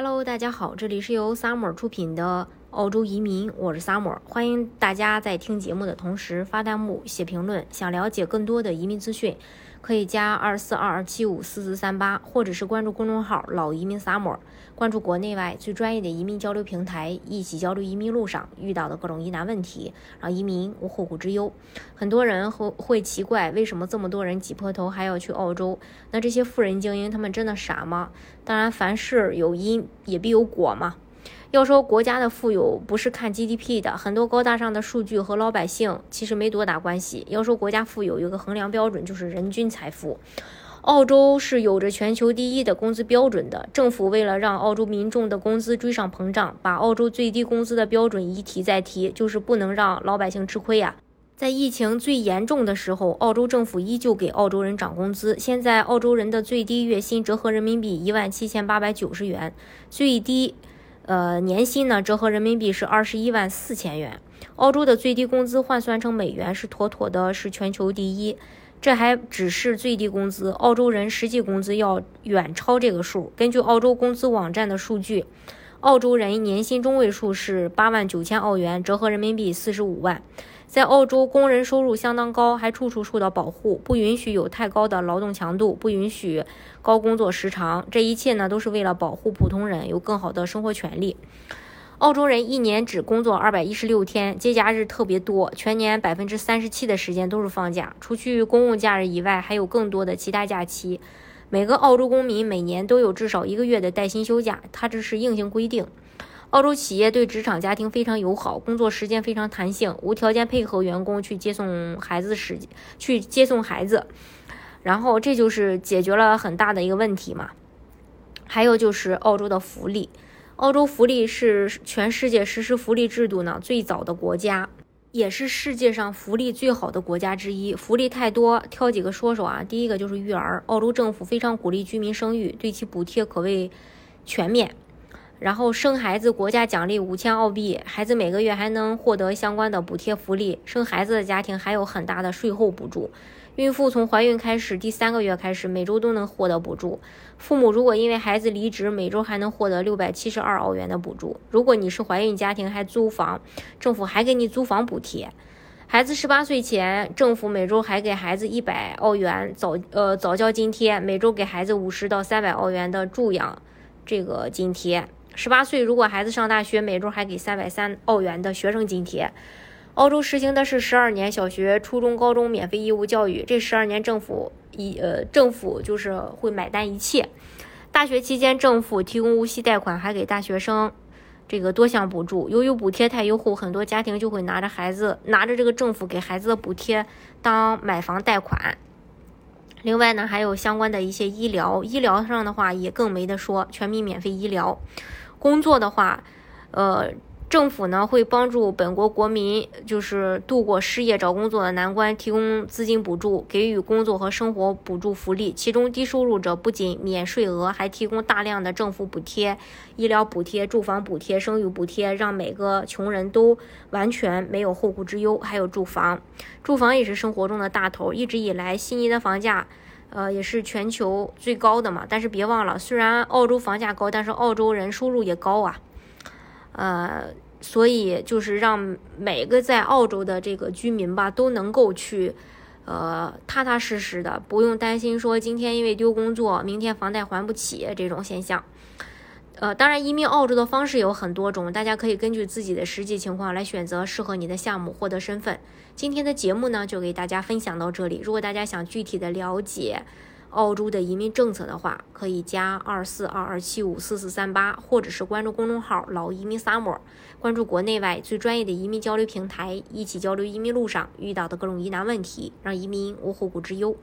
Hello，大家好，这里是由 Summer 出品的澳洲移民，我是 Summer，欢迎大家在听节目的同时发弹幕、写评论。想了解更多的移民资讯，可以加二四二二七五四四三八，或者是关注公众号“老移民 Summer”，关注国内外最专业的移民交流平台，一起交流移民路上遇到的各种疑难问题，让移民无后顾之忧。很多人会会奇怪，为什么这么多人挤破头还要去澳洲？那这些富人精英他们真的傻吗？当然，凡事有因也必有果嘛。要说国家的富有不是看 GDP 的，很多高大上的数据和老百姓其实没多大关系。要说国家富有，有个衡量标准就是人均财富。澳洲是有着全球第一的工资标准的，政府为了让澳洲民众的工资追上膨胀，把澳洲最低工资的标准一提再提，就是不能让老百姓吃亏呀。在疫情最严重的时候，澳洲政府依旧给澳洲人涨工资。现在澳洲人的最低月薪折合人民币一万七千八百九十元，最低，呃年薪呢折合人民币是二十一万四千元。澳洲的最低工资换算成美元是妥妥的是全球第一。这还只是最低工资，澳洲人实际工资要远超这个数。根据澳洲工资网站的数据。澳洲人年薪中位数是八万九千澳元，折合人民币四十五万。在澳洲，工人收入相当高，还处处受到保护，不允许有太高的劳动强度，不允许高工作时长。这一切呢，都是为了保护普通人有更好的生活权利。澳洲人一年只工作二百一十六天，节假日特别多，全年百分之三十七的时间都是放假。除去公共假日以外，还有更多的其他假期。每个澳洲公民每年都有至少一个月的带薪休假，它这是硬性规定。澳洲企业对职场家庭非常友好，工作时间非常弹性，无条件配合员工去接送孩子时去接送孩子，然后这就是解决了很大的一个问题嘛。还有就是澳洲的福利，澳洲福利是全世界实施福利制度呢最早的国家。也是世界上福利最好的国家之一，福利太多，挑几个说说啊。第一个就是育儿，澳洲政府非常鼓励居民生育，对其补贴可谓全面。然后生孩子，国家奖励五千澳币，孩子每个月还能获得相关的补贴福利。生孩子的家庭还有很大的税后补助。孕妇从怀孕开始第三个月开始，每周都能获得补助。父母如果因为孩子离职，每周还能获得六百七十二澳元的补助。如果你是怀孕家庭还租房，政府还给你租房补贴。孩子十八岁前，政府每周还给孩子一百澳元早呃早教津贴，每周给孩子五十到三百澳元的助养这个津贴。十八岁如果孩子上大学，每周还给三百三澳元的学生津贴。澳洲实行的是十二年小学、初中、高中免费义务教育。这十二年，政府一呃，政府就是会买单一切。大学期间，政府提供无息贷款，还给大学生这个多项补助。由于补贴太优厚，很多家庭就会拿着孩子，拿着这个政府给孩子的补贴当买房贷款。另外呢，还有相关的一些医疗，医疗上的话也更没得说，全民免费医疗。工作的话，呃。政府呢会帮助本国国民，就是度过失业找工作的难关，提供资金补助，给予工作和生活补助福利。其中低收入者不仅免税额，还提供大量的政府补贴、医疗补贴、住房补贴、生育补贴，让每个穷人都完全没有后顾之忧。还有住房，住房也是生活中的大头。一直以来，悉尼的房价，呃，也是全球最高的嘛。但是别忘了，虽然澳洲房价高，但是澳洲人收入也高啊。呃，所以就是让每个在澳洲的这个居民吧，都能够去，呃，踏踏实实的，不用担心说今天因为丢工作，明天房贷还不起这种现象。呃，当然，移民澳洲的方式有很多种，大家可以根据自己的实际情况来选择适合你的项目，获得身份。今天的节目呢，就给大家分享到这里。如果大家想具体的了解，澳洲的移民政策的话，可以加二四二二七五四四三八，或者是关注公众号“老移民 summer”，关注国内外最专业的移民交流平台，一起交流移民路上遇到的各种疑难问题，让移民无后顾之忧。